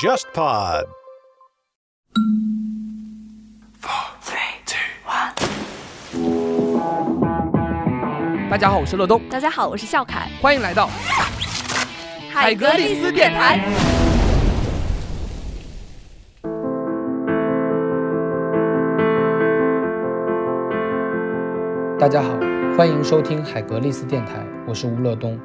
JustPod。Four, three, two, one 大家好，我是乐东，大家好，我是笑凯，欢迎来到海格力斯电台。大家好，欢迎收听海格力斯电台，我是吴乐东。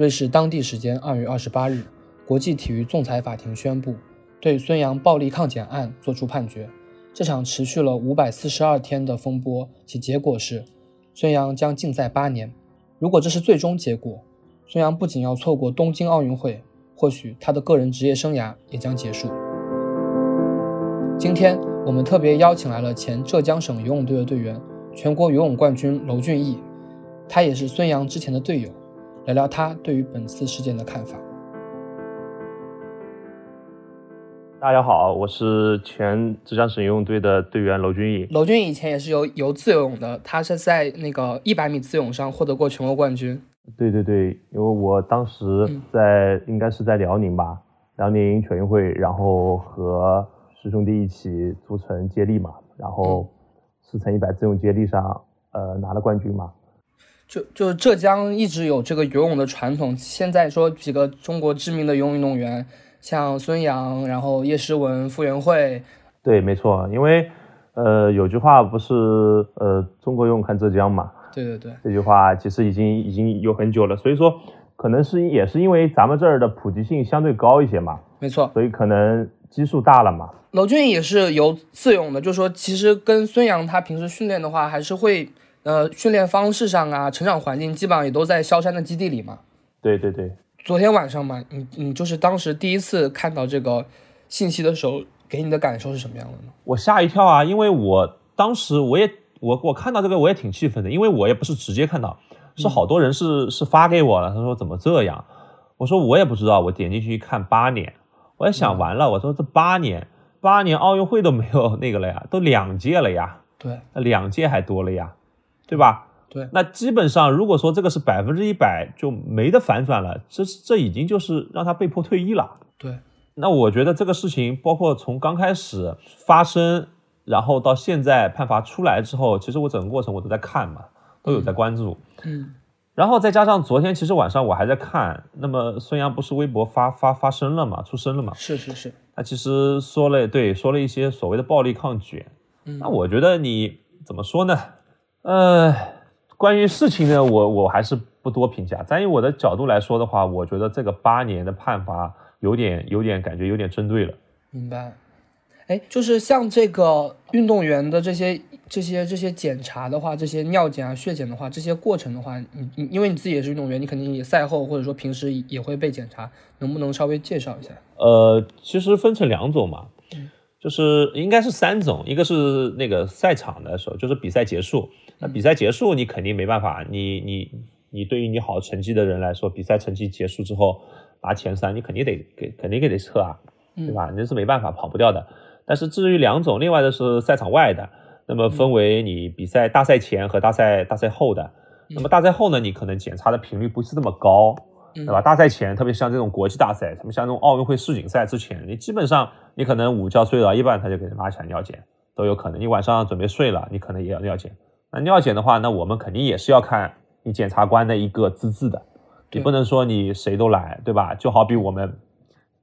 瑞士当地时间二月二十八日，国际体育仲裁法庭宣布对孙杨暴力抗检案作出判决。这场持续了五百四十二天的风波，其结果是孙杨将禁赛八年。如果这是最终结果，孙杨不仅要错过东京奥运会，或许他的个人职业生涯也将结束。今天我们特别邀请来了前浙江省游泳队的队员。全国游泳冠军娄俊毅，他也是孙杨之前的队友，聊聊他对于本次事件的看法。大家好，我是前浙江省游泳队的队员娄俊义。娄俊义以前也是游游自由泳的，他是在那个一百米自泳上获得过全国冠军。对对对，因为我当时在应该是在辽宁吧，辽宁全运会，然后和师兄弟一起组成接力嘛，然后。四乘一百自由接力上，呃，拿了冠军嘛？就就浙江一直有这个游泳的传统。现在说几个中国知名的游泳运动员，像孙杨，然后叶诗文、傅园慧。对，没错，因为呃，有句话不是呃，中国游泳看浙江嘛？对对对，这句话其实已经已经有很久了。所以说，可能是也是因为咱们这儿的普及性相对高一些嘛。没错，所以可能。基数大了嘛？娄俊也是游自泳的，就说其实跟孙杨他平时训练的话，还是会呃训练方式上啊，成长环境基本上也都在萧山的基地里嘛。对对对。昨天晚上嘛，你你就是当时第一次看到这个信息的时候，给你的感受是什么样的呢？我吓一跳啊，因为我当时我也我我看到这个我也挺气愤的，因为我也不是直接看到，是好多人是是发给我了，他说怎么这样？我说我也不知道，我点进去一看八年。我也想完了，我说这八年，八年奥运会都没有那个了呀，都两届了呀，对，两届还多了呀，对吧？对，那基本上如果说这个是百分之一百就没得反转了，这这已经就是让他被迫退役了。对，那我觉得这个事情，包括从刚开始发生，然后到现在判罚出来之后，其实我整个过程我都在看嘛，都有在关注。嗯。然后再加上昨天，其实晚上我还在看。那么孙杨不是微博发发发声了嘛？出声了嘛？是是是。他其实说了，对，说了一些所谓的暴力抗卷。嗯。那我觉得你怎么说呢？呃，关于事情呢，我我还是不多评价。站于我的角度来说的话，我觉得这个八年的判罚有点有点感觉有点针对了。明白。哎，就是像这个运动员的这些。这些这些检查的话，这些尿检啊、血检的话，这些过程的话，你你因为你自己也是运动员，你肯定也赛后或者说平时也会被检查，能不能稍微介绍一下？呃，其实分成两种嘛，就是应该是三种，一个是那个赛场的时候，就是比赛结束，那比赛结束你肯定没办法，你你你对于你好成绩的人来说，比赛成绩结束之后拿前三，你肯定得给肯定给得测啊，对吧？那是没办法跑不掉的。但是至于两种，另外的是赛场外的。那么分为你比赛大赛前和大赛大赛后的，那么大赛后呢，你可能检查的频率不是那么高，对吧？大赛前，特别像这种国际大赛，什么像这种奥运会世锦赛之前，你基本上你可能午觉睡到一半，他就给你拉起来尿检，都有可能。你晚上准备睡了，你可能也要尿检。那尿检的话，那我们肯定也是要看你检察官的一个资质的，你不能说你谁都来，对吧？就好比我们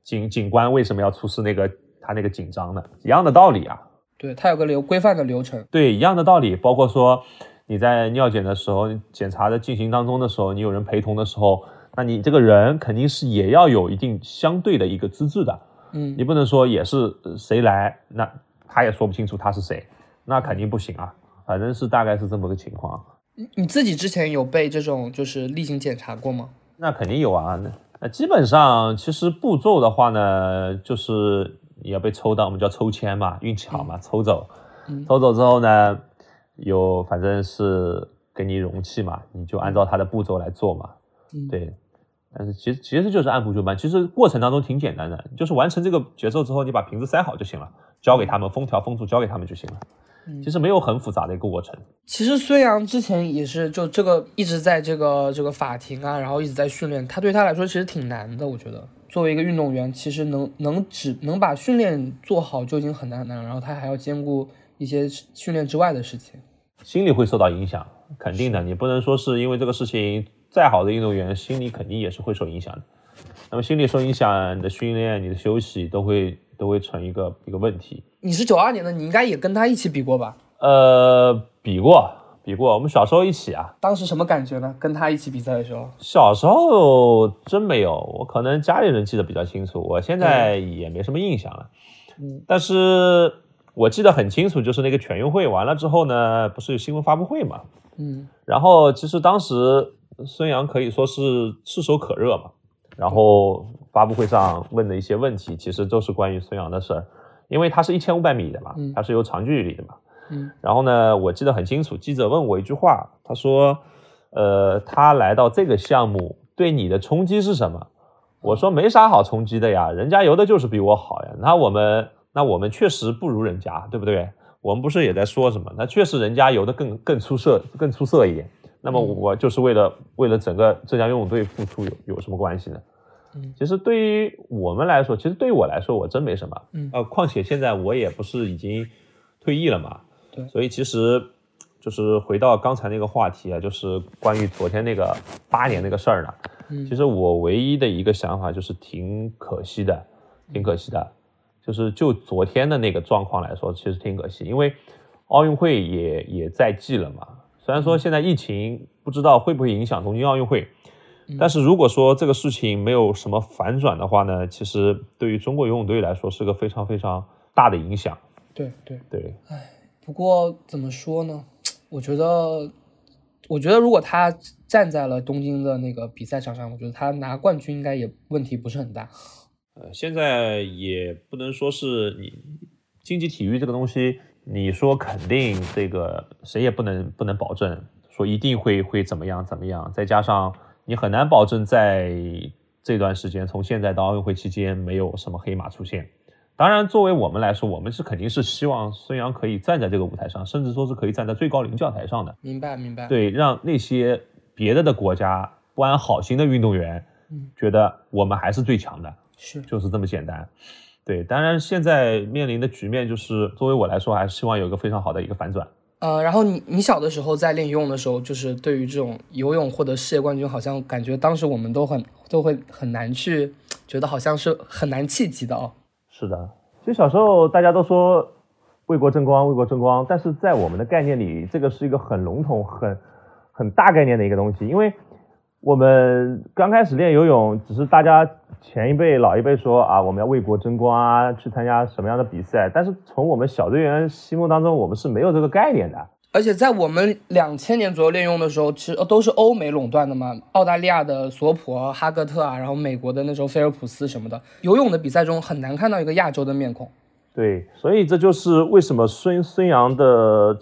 警警官为什么要出示那个他那个警章呢？一样的道理啊。对，他有个流规范的流程。对，一样的道理，包括说你在尿检的时候，检查的进行当中的时候，你有人陪同的时候，那你这个人肯定是也要有一定相对的一个资质的。嗯，你不能说也是谁来，那他也说不清楚他是谁，那肯定不行啊。反正是大概是这么个情况。你你自己之前有被这种就是例行检查过吗？那肯定有啊。那那基本上其实步骤的话呢，就是。你要被抽到，我们叫抽签嘛，运气好嘛，抽走，抽走之后呢，有反正是给你容器嘛，你就按照它的步骤来做嘛，对。但是其实其实就是按部就班，其实过程当中挺简单的，就是完成这个节奏之后，你把瓶子塞好就行了，交给他们封条封住，交给他们就行了。其实没有很复杂的一个过程。其实孙杨之前也是就这个一直在这个这个法庭啊，然后一直在训练，他对他来说其实挺难的。我觉得作为一个运动员，其实能能只能把训练做好就已经很难很难了，然后他还要兼顾一些训练之外的事情，心理会受到影响，肯定的。你不能说是因为这个事情，再好的运动员心理肯定也是会受影响的。那么心理受影响，你的训练、你的休息都会都会成一个一个问题。你是九二年的，你应该也跟他一起比过吧？呃，比过，比过。我们小时候一起啊。当时什么感觉呢？跟他一起比赛的时候？小时候真没有，我可能家里人记得比较清楚，我现在也没什么印象了。嗯。但是我记得很清楚，就是那个全运会完了之后呢，不是有新闻发布会嘛？嗯。然后其实当时孙杨可以说是炙手可热嘛。然后发布会上问的一些问题，其实都是关于孙杨的事儿，因为他是一千五百米的嘛，他是有长距离的嘛。嗯，然后呢，我记得很清楚，记者问我一句话，他说：“呃，他来到这个项目对你的冲击是什么？”我说：“没啥好冲击的呀，人家游的就是比我好呀。那我们，那我们确实不如人家，对不对？我们不是也在说什么？那确实人家游的更更出色，更出色一点。那么我就是为了为了整个浙江游泳队付出，有有什么关系呢？嗯，其实对于我们来说，其实对于我来说，我真没什么。嗯，呃，况且现在我也不是已经退役了嘛。对所以其实，就是回到刚才那个话题啊，就是关于昨天那个八年那个事儿呢。嗯，其实我唯一的一个想法就是挺可惜的，挺可惜的。就是就昨天的那个状况来说，其实挺可惜，因为奥运会也也在即了嘛。虽然说现在疫情不知道会不会影响东京奥运会，但是如果说这个事情没有什么反转的话呢，其实对于中国游泳队来说是个非常非常大的影响。对对对，唉。不过怎么说呢？我觉得，我觉得如果他站在了东京的那个比赛场上，我觉得他拿冠军应该也问题不是很大。呃，现在也不能说是你竞技体育这个东西，你说肯定这个谁也不能不能保证说一定会会怎么样怎么样。再加上你很难保证在这段时间，从现在到奥运会期间没有什么黑马出现。当然，作为我们来说，我们是肯定是希望孙杨可以站在这个舞台上，甚至说是可以站在最高领奖台上的。明白，明白。对，让那些别的的国家不安好心的运动员，嗯，觉得我们还是最强的，是，就是这么简单。对，当然现在面临的局面就是，作为我来说，还是希望有一个非常好的一个反转。呃，然后你你小的时候在练游泳的时候，就是对于这种游泳获得世界冠军，好像感觉当时我们都很都会很难去觉得好像是很难企及的哦。是的，其实小时候大家都说为国争光，为国争光，但是在我们的概念里，这个是一个很笼统、很很大概念的一个东西。因为我们刚开始练游泳，只是大家前一辈、老一辈说啊，我们要为国争光啊，去参加什么样的比赛，但是从我们小队员心目当中，我们是没有这个概念的。而且在我们两千年左右练用的时候，其实都是欧美垄断的嘛，澳大利亚的索普、哈格特啊，然后美国的那时候菲尔普斯什么的，游泳的比赛中很难看到一个亚洲的面孔。对，所以这就是为什么孙孙杨的，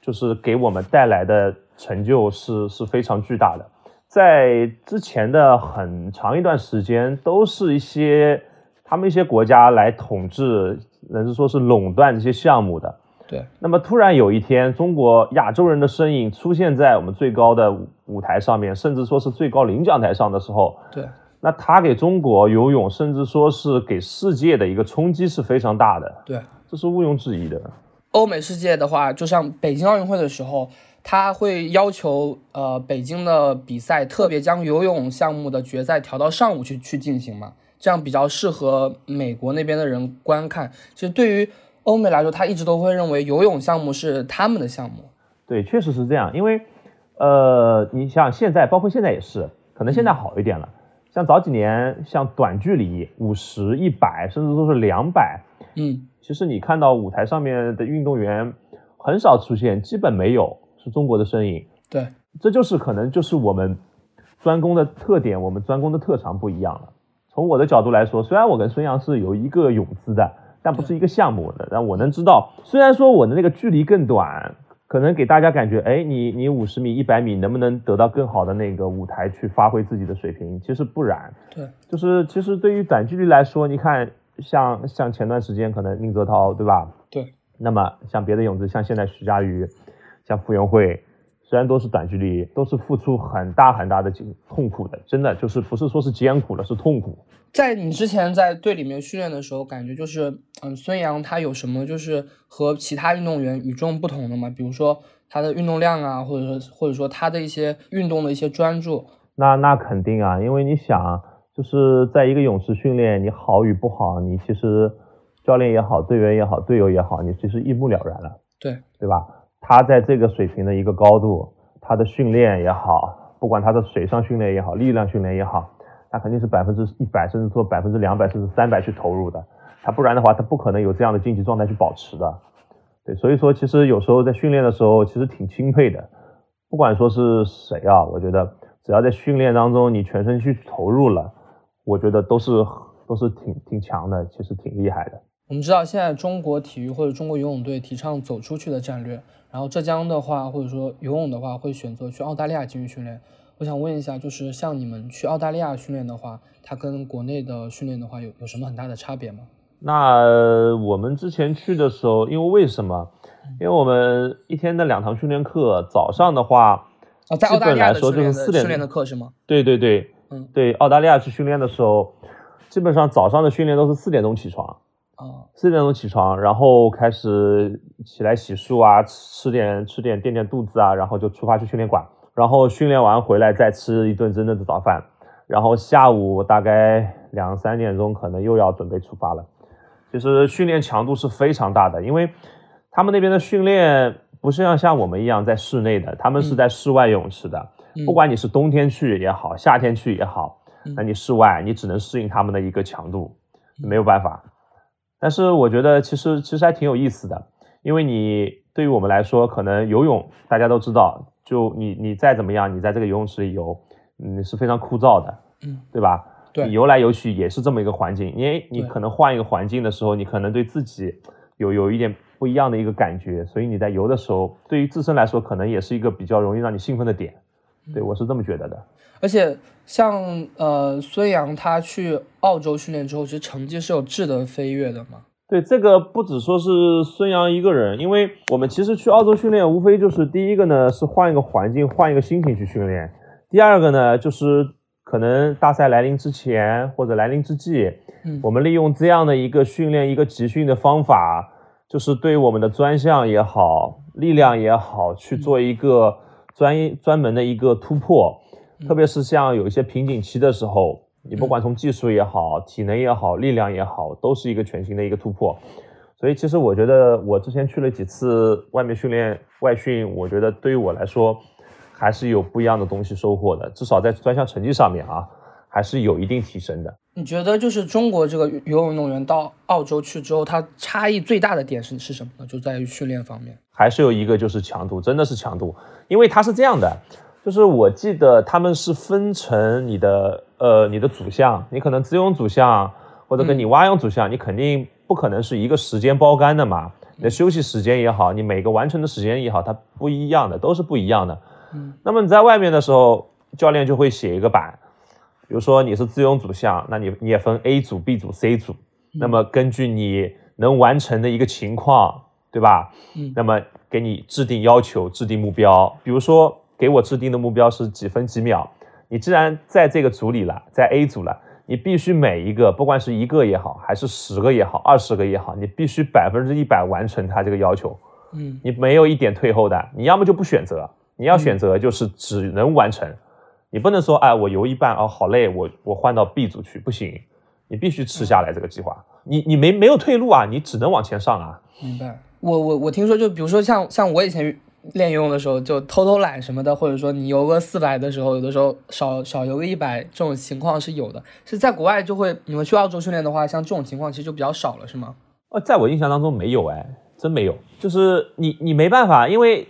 就是给我们带来的成就是是非常巨大的。在之前的很长一段时间，都是一些他们一些国家来统治，甚至说是垄断这些项目的。对，那么突然有一天，中国亚洲人的身影出现在我们最高的舞台上面，甚至说是最高领奖台上的时候，对，那他给中国游泳，甚至说是给世界的一个冲击是非常大的，对，这是毋庸置疑的。欧美世界的话，就像北京奥运会的时候，他会要求呃北京的比赛特别将游泳项目的决赛调到上午去去进行嘛，这样比较适合美国那边的人观看。其实对于欧美来说，他一直都会认为游泳项目是他们的项目。对，确实是这样。因为，呃，你像现在，包括现在也是，可能现在好一点了。像早几年，像短距离五十一百，甚至都是两百，嗯，其实你看到舞台上面的运动员很少出现，基本没有是中国的身影。对，这就是可能就是我们专攻的特点，我们专攻的特长不一样了。从我的角度来说，虽然我跟孙杨是有一个泳姿的。但不是一个项目的，但我能知道，虽然说我的那个距离更短，可能给大家感觉，哎，你你五十米、一百米能不能得到更好的那个舞台去发挥自己的水平？其实不然，对，就是其实对于短距离来说，你看像像前段时间可能宁泽涛，对吧？对，那么像别的泳姿，像现在徐嘉余，像傅园慧，虽然都是短距离，都是付出很大很大的痛苦的，真的就是不是说是艰苦了，是痛苦。在你之前在队里面训练的时候，感觉就是，嗯，孙杨他有什么就是和其他运动员与众不同的吗？比如说他的运动量啊，或者说或者说他的一些运动的一些专注。那那肯定啊，因为你想，就是在一个泳池训练，你好与不好，你其实教练也好，队员也好，队友也好，你其实一目了然了。对，对吧？他在这个水平的一个高度，他的训练也好，不管他的水上训练也好，力量训练也好。他肯定是百分之一百，甚至做百分之两百，甚至三百去投入的。他不然的话，他不可能有这样的竞技状态去保持的。对，所以说其实有时候在训练的时候，其实挺钦佩的。不管说是谁啊，我觉得只要在训练当中你全身去投入了，我觉得都是都是挺挺强的，其实挺厉害的。我们知道现在中国体育或者中国游泳队提倡走出去的战略，然后浙江的话或者说游泳的话会选择去澳大利亚进行训练。我想问一下，就是像你们去澳大利亚训练的话，它跟国内的训练的话有有什么很大的差别吗？那我们之前去的时候，因为为什么？因为我们一天的两堂训练课，早上的话，啊，在澳大利亚说就是四点训练的课是吗？对对对，嗯，对，澳大利亚去训练的时候，基本上早上的训练都是四点钟起床，啊，四点钟起床，然后开始起来洗漱啊，吃点吃点垫垫肚子啊，然后就出发去训练馆。然后训练完回来再吃一顿真正的早饭，然后下午大概两三点钟可能又要准备出发了。其实训练强度是非常大的，因为他们那边的训练不是像像我们一样在室内的，他们是在室外泳池的。不管你是冬天去也好，夏天去也好，那你室外你只能适应他们的一个强度，没有办法。但是我觉得其实其实还挺有意思的，因为你对于我们来说，可能游泳大家都知道。就你你再怎么样，你在这个游泳池里游，嗯，是非常枯燥的，嗯，对吧？对，你游来游去也是这么一个环境，因为你可能换一个环境的时候，你可能对自己有有一点不一样的一个感觉，所以你在游的时候，对于自身来说，可能也是一个比较容易让你兴奋的点。对我是这么觉得的。而且像呃孙杨他去澳洲训练之后，其实成绩是有质的飞跃的嘛。对这个不只说是孙杨一个人，因为我们其实去澳洲训练，无非就是第一个呢是换一个环境，换一个心情去训练；第二个呢就是可能大赛来临之前或者来临之际，嗯，我们利用这样的一个训练一个集训的方法，就是对我们的专项也好，力量也好，去做一个专一专门的一个突破，特别是像有一些瓶颈期的时候。你不管从技术也好，体能也好，力量也好，都是一个全新的一个突破。所以其实我觉得，我之前去了几次外面训练外训，我觉得对于我来说，还是有不一样的东西收获的。至少在专项成绩上面啊，还是有一定提升的。你觉得就是中国这个游泳运动员到澳洲去之后，它差异最大的点是是什么呢？就在于训练方面，还是有一个就是强度，真的是强度，因为它是这样的。就是我记得他们是分成你的呃你的组项，你可能自用组项或者跟你蛙泳组项，你肯定不可能是一个时间包干的嘛。你的休息时间也好，你每个完成的时间也好，它不一样的，都是不一样的。嗯，那么你在外面的时候，教练就会写一个板，比如说你是自由组项，那你你也分 A 组、B 组、C 组，那么根据你能完成的一个情况，对吧？嗯，那么给你制定要求、制定目标，比如说。给我制定的目标是几分几秒。你既然在这个组里了，在 A 组了，你必须每一个，不管是一个也好，还是十个也好，二十个也好，你必须百分之一百完成他这个要求。嗯，你没有一点退后的。你要么就不选择，你要选择就是只能完成。你不能说，哎，我游一半哦，好累，我我换到 B 组去，不行。你必须吃下来这个计划。你你没没有退路啊，你只能往前上啊。明白。我我我听说，就比如说像像我以前。练游泳的时候就偷偷懒什么的，或者说你游个四百的时候，有的时候少少游个一百，这种情况是有的。是在国外就会，你们去澳洲训练的话，像这种情况其实就比较少了，是吗？呃，在我印象当中没有，哎，真没有。就是你你没办法，因为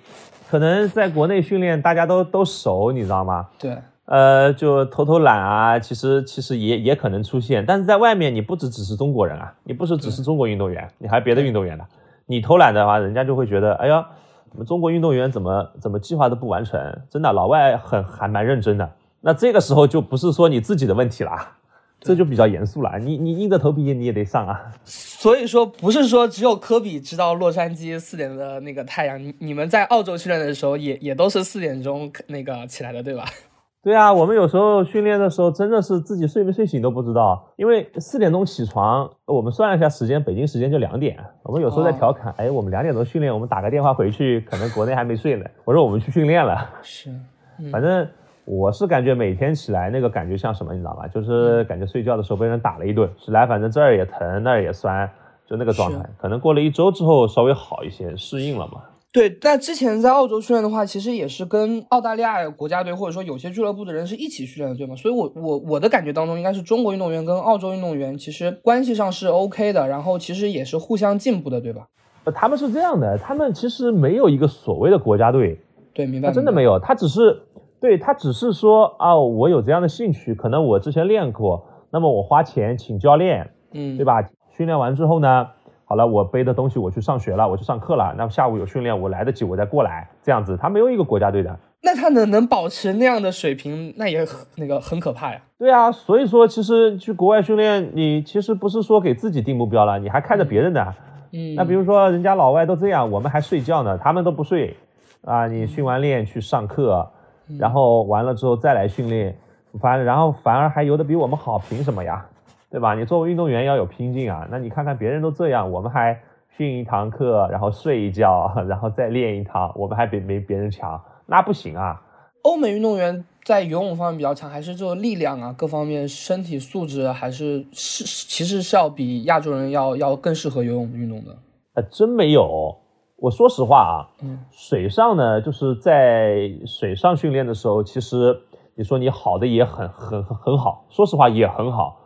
可能在国内训练大家都都熟，你知道吗？对。呃，就偷偷懒啊，其实其实也也可能出现。但是在外面，你不只只是中国人啊，你不是只是中国运动员，你还别的运动员的。你偷懒的话，人家就会觉得，哎呀。我们中国运动员怎么怎么计划都不完成，真的，老外很还蛮认真的。那这个时候就不是说你自己的问题啦，这就比较严肃了。你你硬着头皮你也得上啊。所以说，不是说只有科比知道洛杉矶四点的那个太阳，你你们在澳洲训练的时候也也都是四点钟那个起来的，对吧？对啊，我们有时候训练的时候真的是自己睡没睡醒都不知道，因为四点钟起床，我们算了一下时间，北京时间就两点。我们有时候在调侃，哎，我们两点钟训练，我们打个电话回去，可能国内还没睡呢。我说我们去训练了，是，反正我是感觉每天起来那个感觉像什么，你知道吗？就是感觉睡觉的时候被人打了一顿，起来反正这儿也疼，那儿也酸，就那个状态。可能过了一周之后稍微好一些，适应了嘛。对，那之前在澳洲训练的话，其实也是跟澳大利亚国家队或者说有些俱乐部的人是一起训练的，对吗？所以，我我我的感觉当中，应该是中国运动员跟澳洲运动员其实关系上是 OK 的，然后其实也是互相进步的，对吧？呃，他们是这样的，他们其实没有一个所谓的国家队，对，明白？真的没有，他只是对他只是说啊，我有这样的兴趣，可能我之前练过，那么我花钱请教练，嗯，对吧？训练完之后呢？好了，我背的东西我去上学了，我去上课了。那下午有训练，我来得及，我再过来。这样子，他没有一个国家队的。那他能能保持那样的水平，那也很那个很可怕呀。对啊，所以说其实去国外训练，你其实不是说给自己定目标了，你还看着别人的。嗯。那比如说人家老外都这样，我们还睡觉呢，他们都不睡啊。你训完练去上课，然后完了之后再来训练，反然后反而还游得比我们好，凭什么呀？对吧？你作为运动员要有拼劲啊！那你看看别人都这样，我们还训一堂课，然后睡一觉，然后再练一堂，我们还比没别人强，那不行啊！欧美运动员在游泳方面比较强，还是这个力量啊，各方面身体素质还是是其实是要比亚洲人要要更适合游泳运动的。呃，真没有。我说实话啊，嗯，水上呢，就是在水上训练的时候，其实你说你好的也很很很好，说实话也很好。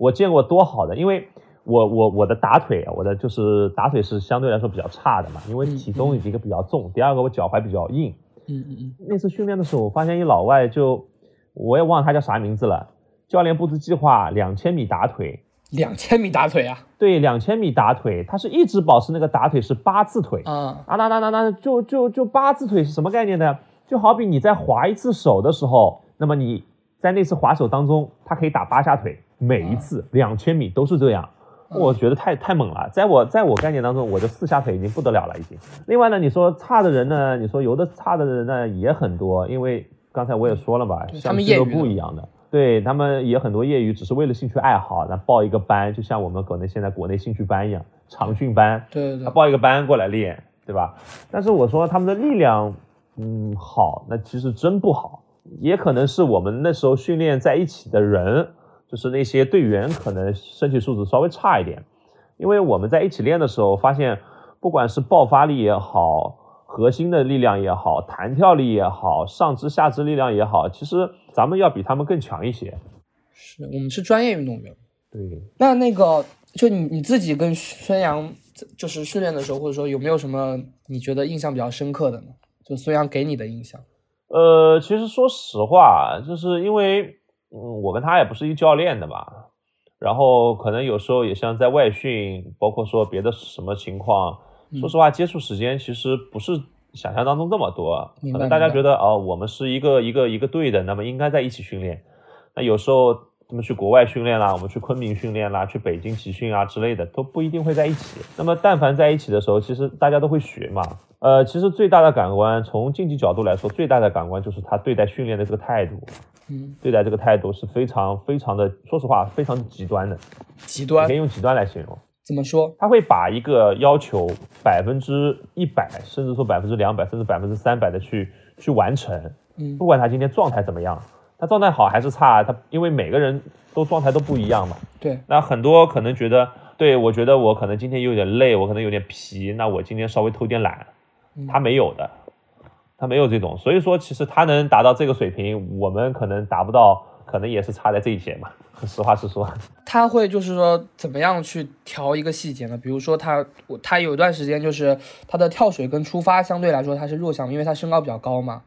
我见过多好的，因为我我我的打腿，我的就是打腿是相对来说比较差的嘛，因为体重一个比较重，第二个我脚踝比较硬。嗯嗯嗯。那次训练的时候，我发现一老外就，我也忘了他叫啥名字了。教练布置计划两千米打腿，两千米打腿啊？对，两千米打腿，他是一直保持那个打腿是八字腿啊啊那那那那就就就八字腿是什么概念呢？就好比你在划一次手的时候，那么你在那次划手当中，他可以打八下腿。每一次两千米都是这样，我觉得太太猛了。在我在我概念当中，我的四下腿已经不得了了，已经。另外呢，你说差的人呢，你说游的差的人呢也很多，因为刚才我也说了吧，像俱乐部一样的，对他们也很多业余，只是为了兴趣爱好，那报一个班，就像我们国内现在国内兴趣班一样，长训班，对对，他报一个班过来练，对吧？但是我说他们的力量，嗯，好，那其实真不好，也可能是我们那时候训练在一起的人。就是那些队员可能身体素质稍微差一点，因为我们在一起练的时候发现，不管是爆发力也好，核心的力量也好，弹跳力也好，上肢下肢力量也好，其实咱们要比他们更强一些。是我们是专业运动员。对。那那个，就你你自己跟孙杨就是训练的时候，或者说有没有什么你觉得印象比较深刻的呢？就孙杨给你的印象？呃，其实说实话，就是因为。嗯，我跟他也不是一教练的吧，然后可能有时候也像在外训，包括说别的什么情况，说实话接触时间其实不是想象当中这么多，可能大家觉得哦，我们是一个一个一个队的，那么应该在一起训练，那有时候他们去国外训练啦，我们去昆明训练啦，去北京集训啊之类的，都不一定会在一起。那么但凡在一起的时候，其实大家都会学嘛。呃，其实最大的感官，从竞技角度来说，最大的感官就是他对待训练的这个态度。嗯，对待这个态度是非常非常的，说实话，非常极端的。极端可以用极端来形容。怎么说？他会把一个要求百分之一百，甚至说百分之两百，甚至百分之三百的去去完成。嗯，不管他今天状态怎么样，他状态好还是差，他因为每个人都状态都不一样嘛。对。那很多可能觉得，对我觉得我可能今天有点累，我可能有点疲，那我今天稍微偷点懒。他没有的。他没有这种，所以说其实他能达到这个水平，我们可能达不到，可能也是差在这一些嘛。实话实说，他会就是说怎么样去调一个细节呢？比如说他他有一段时间就是他的跳水跟出发相对来说他是弱项，因为他身高比较高嘛。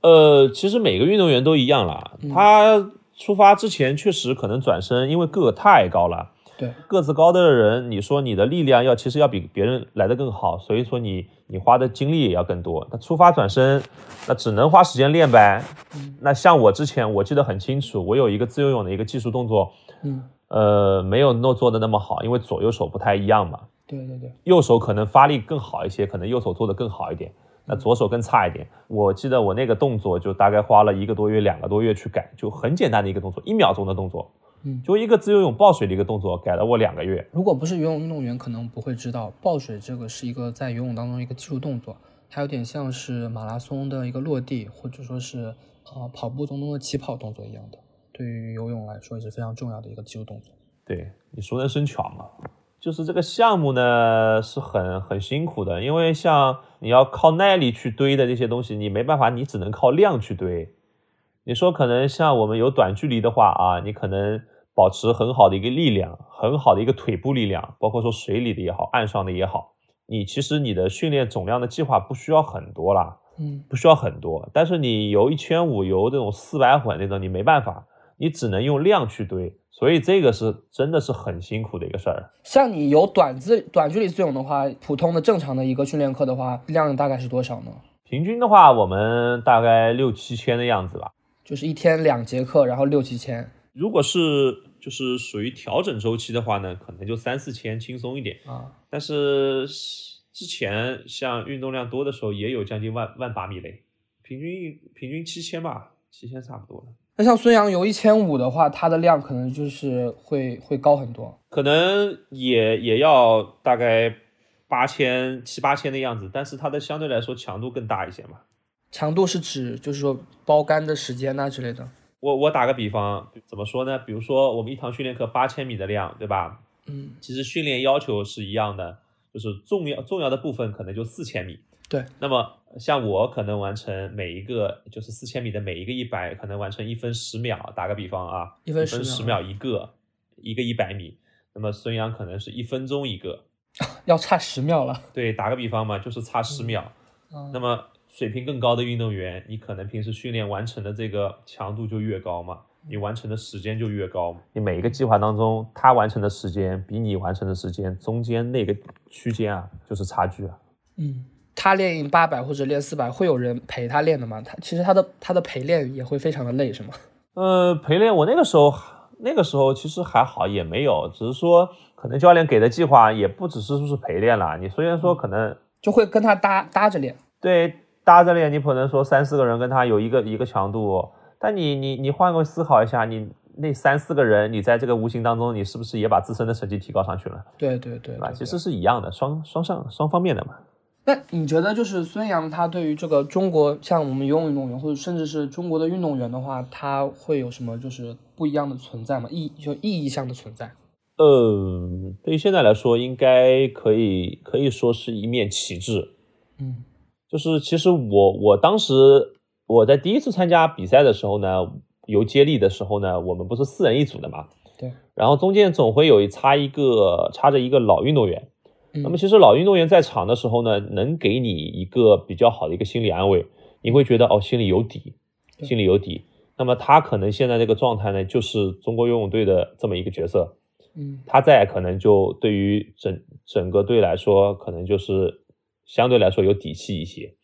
呃，其实每个运动员都一样啦，他出发之前确实可能转身，因为个太高了。对，个子高的人，你说你的力量要其实要比别人来的更好，所以说你你花的精力也要更多。那出发转身，那只能花时间练呗。那像我之前我记得很清楚，我有一个自由泳的一个技术动作，嗯，呃，没有诺做的那么好，因为左右手不太一样嘛。对对对，右手可能发力更好一些，可能右手做的更好一点，那左手更差一点。我记得我那个动作就大概花了一个多月、两个多月去改，就很简单的一个动作，一秒钟的动作，嗯就一个自由泳抱水的一个动作，改了我两个月。如果不是游泳运动员，可能不会知道抱水这个是一个在游泳当中一个技术动作，它有点像是马拉松的一个落地，或者说是呃跑步当中的起跑动作一样的，对于游泳来说也是非常重要的一个技术动作。对你熟能生巧嘛。就是这个项目呢是很很辛苦的，因为像你要靠耐力去堆的这些东西，你没办法，你只能靠量去堆。你说可能像我们有短距离的话啊，你可能保持很好的一个力量，很好的一个腿部力量，包括说水里的也好，岸上的也好，你其实你的训练总量的计划不需要很多啦，嗯，不需要很多。但是你游一千五，游这种四百混那种，你没办法，你只能用量去堆，所以这个是真的是很辛苦的一个事儿。像你游短自短距离自由泳的话，普通的正常的一个训练课的话，量大概是多少呢？平均的话，我们大概六七千的样子吧。就是一天两节课，然后六七千如果是就是属于调整周期的话呢，可能就三四千轻松一点。啊。但是之前像运动量多的时候，也有将近万万把米雷，平均平均七千吧，七千差不多了。那像孙杨游一千五的话，他的量可能就是会会高很多。可能也也要大概八千七八千的样子，但是它的相对来说强度更大一些嘛。强度是指就是说包干的时间呐、之类的。我我打个比方，怎么说呢？比如说我们一堂训练课八千米的量，对吧？嗯，其实训练要求是一样的，就是重要重要的部分可能就四千米。对，那么像我可能完成每一个就是四千米的每一个一百，可能完成一分十秒。打个比方啊，一分十秒一个，一个一百米。那么孙杨可能是一分钟一个。要差十秒了。对，打个比方嘛，就是差十秒。嗯那么水平更高的运动员，你可能平时训练完成的这个强度就越高嘛，你完成的时间就越高。你每一个计划当中，他完成的时间比你完成的时间中间那个区间啊，就是差距啊。嗯，他练八百或者练四百，会有人陪他练的吗？他其实他的他的陪练也会非常的累，是吗？呃，陪练我那个时候，那个时候其实还好，也没有，只是说可能教练给的计划也不只是说是陪练了。你虽然说可能就会跟他搭搭着练。对搭着练，你可能说三四个人跟他有一个一个强度，但你你你换个思考一下，你那三四个人，你在这个无形当中，你是不是也把自身的成绩提高上去了？对对对对吧？其实是一样的，双双向双方面的嘛。那你觉得就是孙杨他对于这个中国像我们游泳运动员或者甚至是中国的运动员的话，他会有什么就是不一样的存在吗？意就意义上的存在？呃，对于现在来说，应该可以可以说是一面旗帜。嗯就是其实我我当时我在第一次参加比赛的时候呢，游接力的时候呢，我们不是四人一组的嘛，对，然后中间总会有一插一个插着一个老运动员。嗯那么其实老运动员在场的时候呢，能给你一个比较好的一个心理安慰，你会觉得哦心里有底，心里有底。那么他可能现在这个状态呢，就是中国游泳队的这么一个角色，嗯他在可能就对于整整个队来说，可能就是相对来说有底气一些。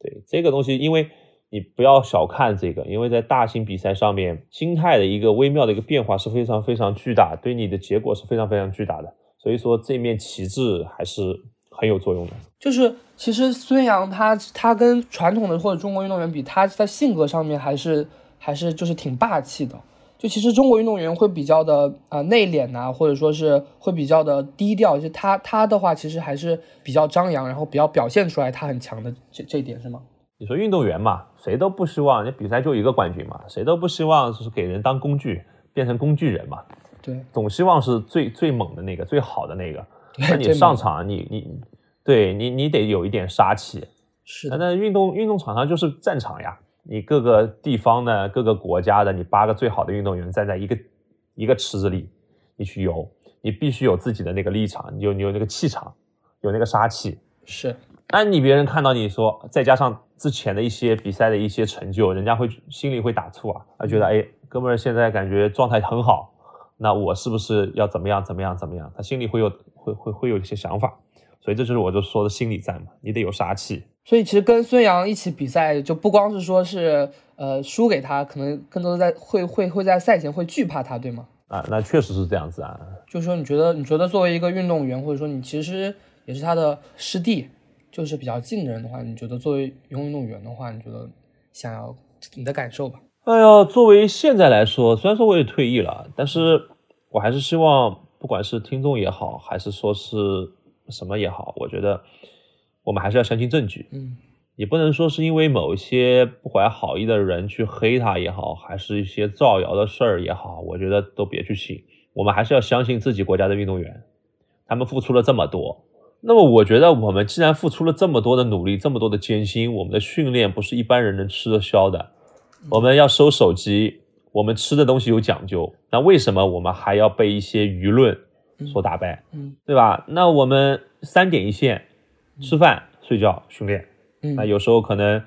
对这个东西，因为你不要小看这个，因为在大型比赛上面，心态的一个微妙的一个变化是非常非常巨大，对你的结果是非常非常巨大的。所以说，这面旗帜还是很有作用的。就是其实孙杨他他跟传统的或者中国运动员比，他在性格上面还是还是就是挺霸气的。就其实中国运动员会比较的呃内敛呐、或者说是会比较的低调。就他他的话，其实还是比较张扬，然后比较表现出来他很强的这这一点是吗？你说运动员嘛，谁都不希望你比赛就一个冠军嘛，谁都不希望就是给人当工具，变成工具人嘛。对总希望是最最猛的那个，最好的那个。那你上场，你你对你你得有一点杀气。是那运动运动场上就是战场呀，你各个地方的各个国家的，你八个最好的运动员站在一个一个池子里，你去游，你必须有自己的那个立场，你有你有那个气场，有那个杀气。是那你别人看到你说，再加上之前的一些比赛的一些成就，人家会心里会打怵啊，他觉得哎，哥们儿现在感觉状态很好，那我是不是要怎么样怎么样怎么样？他心里会有会会会有一些想法，所以这就是我就说的心理战嘛，你得有杀气。所以其实跟孙杨一起比赛，就不光是说是呃输给他，可能更多的在会会会在赛前会惧怕他，对吗？啊，那确实是这样子啊。就是说，你觉得你觉得作为一个运动员，或者说你其实也是他的师弟，就是比较近的人的话，你觉得作为游泳运动员的话，你觉得想要你的感受吧？哎呦，作为现在来说，虽然说我也退役了，但是我还是希望，不管是听众也好，还是说是什么也好，我觉得我们还是要相信证据。嗯，也不能说是因为某一些不怀好意的人去黑他也好，还是一些造谣的事儿也好，我觉得都别去信。我们还是要相信自己国家的运动员，他们付出了这么多。那么，我觉得我们既然付出了这么多的努力，这么多的艰辛，我们的训练不是一般人能吃得消的。我们要收手机，我们吃的东西有讲究，那为什么我们还要被一些舆论所打败？嗯，对吧？那我们三点一线，吃饭、睡觉、训练。嗯那有时候可能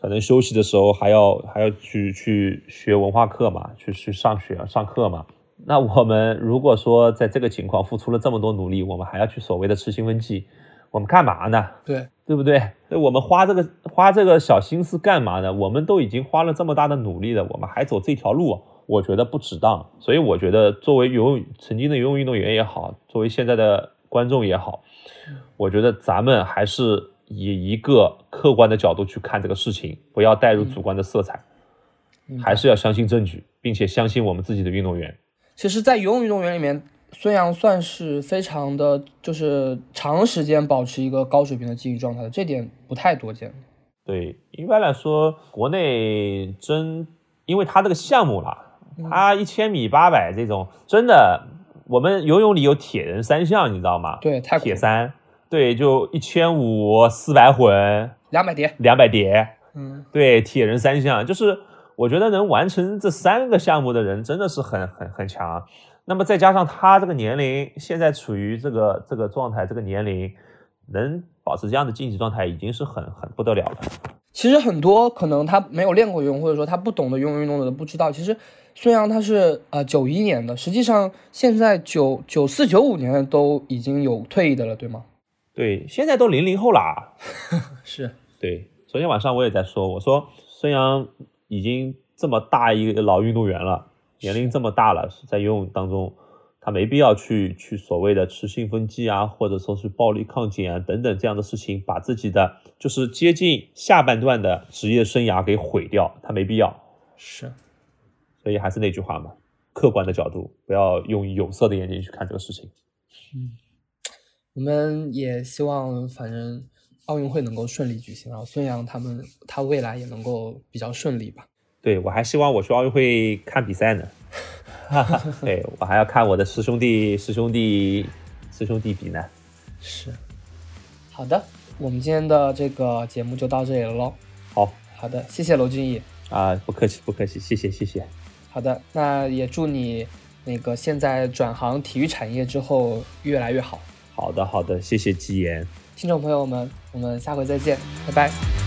可能休息的时候还要还要去去学文化课嘛，去去上学上课嘛。那我们如果说在这个情况付出了这么多努力，我们还要去所谓的吃兴奋剂，我们干嘛呢？对，对不对？我们花这个花这个小心思干嘛呢？我们都已经花了这么大的努力了，我们还走这条路，我觉得不值当。所以我觉得，作为游泳曾经的游泳运动员也好，作为现在的观众也好，我觉得咱们还是以一个客观的角度去看这个事情，不要带入主观的色彩，还是要相信证据，并且相信我们自己的运动员。其实，在游泳运动员里面，孙杨算是非常的，就是长时间保持一个高水平的竞技状态的，这点不太多见。对，一般来说，国内真因为他这个项目啦，他一千米、八百这种，真的，我们游泳里有铁人三项，你知道吗？对，太铁三，对，就一千五、四百混、两百蝶，两百蝶，嗯，对，铁人三项，就是我觉得能完成这三个项目的人真的是很很很强。那么再加上他这个年龄，现在处于这个这个状态，这个年龄能保持这样的竞技状态，已经是很很不得了了。其实很多可能他没有练过游泳，或者说他不懂得游泳运动的人不知道，其实孙杨他是呃九一年的，实际上现在九九四九五年的都已经有退役的了，对吗？对，现在都零零后啦。是，对，昨天晚上我也在说，我说孙杨已经这么大一个老运动员了，年龄这么大了，在游泳当中，他没必要去去所谓的吃兴奋剂啊，或者说是暴力抗检啊等等这样的事情，把自己的就是接近下半段的职业生涯给毁掉，他没必要。是，所以还是那句话嘛，客观的角度，不要用有色的眼睛去看这个事情。嗯我们也希望反正奥运会能够顺利举行，然后孙杨他们他未来也能够比较顺利吧。对我还希望我去奥运会看比赛呢，哈哈，对我还要看我的师兄弟师兄弟师兄弟比呢。是，好的，我们今天的这个节目就到这里了喽。好好的，谢谢娄俊义。啊，不客气不客气，谢谢谢谢。好的，那也祝你那个现在转行体育产业之后越来越好。好的好的，谢谢吉言。听众朋友们，我们下回再见，拜拜。